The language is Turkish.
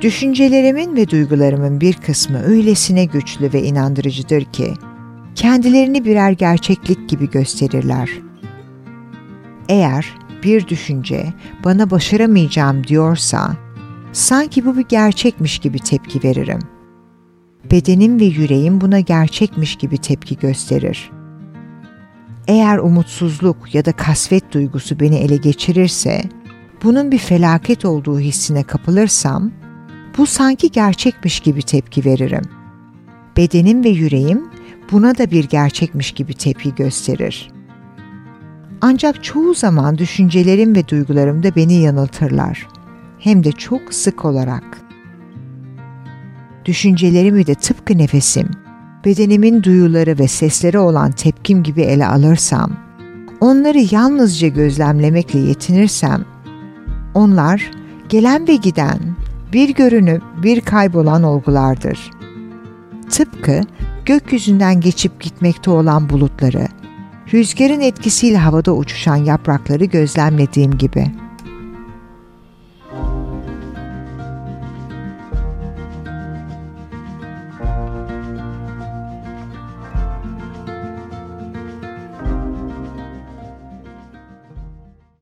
Düşüncelerimin ve duygularımın bir kısmı öylesine güçlü ve inandırıcıdır ki kendilerini birer gerçeklik gibi gösterirler. Eğer bir düşünce bana başaramayacağım diyorsa sanki bu bir gerçekmiş gibi tepki veririm. Bedenim ve yüreğim buna gerçekmiş gibi tepki gösterir. Eğer umutsuzluk ya da kasvet duygusu beni ele geçirirse, bunun bir felaket olduğu hissine kapılırsam, bu sanki gerçekmiş gibi tepki veririm. Bedenim ve yüreğim buna da bir gerçekmiş gibi tepki gösterir. Ancak çoğu zaman düşüncelerim ve duygularım da beni yanıltırlar. Hem de çok sık olarak. Düşüncelerimi de tıpkı nefesim, bedenimin duyuları ve sesleri olan tepkim gibi ele alırsam, onları yalnızca gözlemlemekle yetinirsem, onlar gelen ve giden, bir görünüp bir kaybolan olgulardır. Tıpkı gökyüzünden geçip gitmekte olan bulutları, rüzgarın etkisiyle havada uçuşan yaprakları gözlemlediğim gibi.''